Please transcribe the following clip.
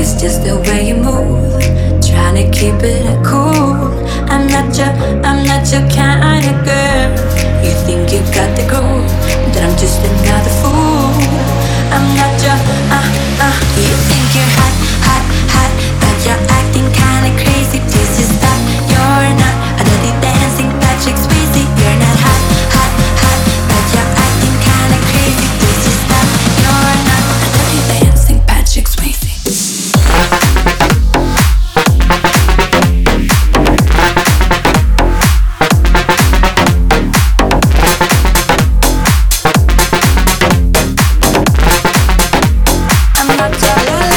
It's just the way you move, trying to keep it cool. I'm not your, I'm not your kind la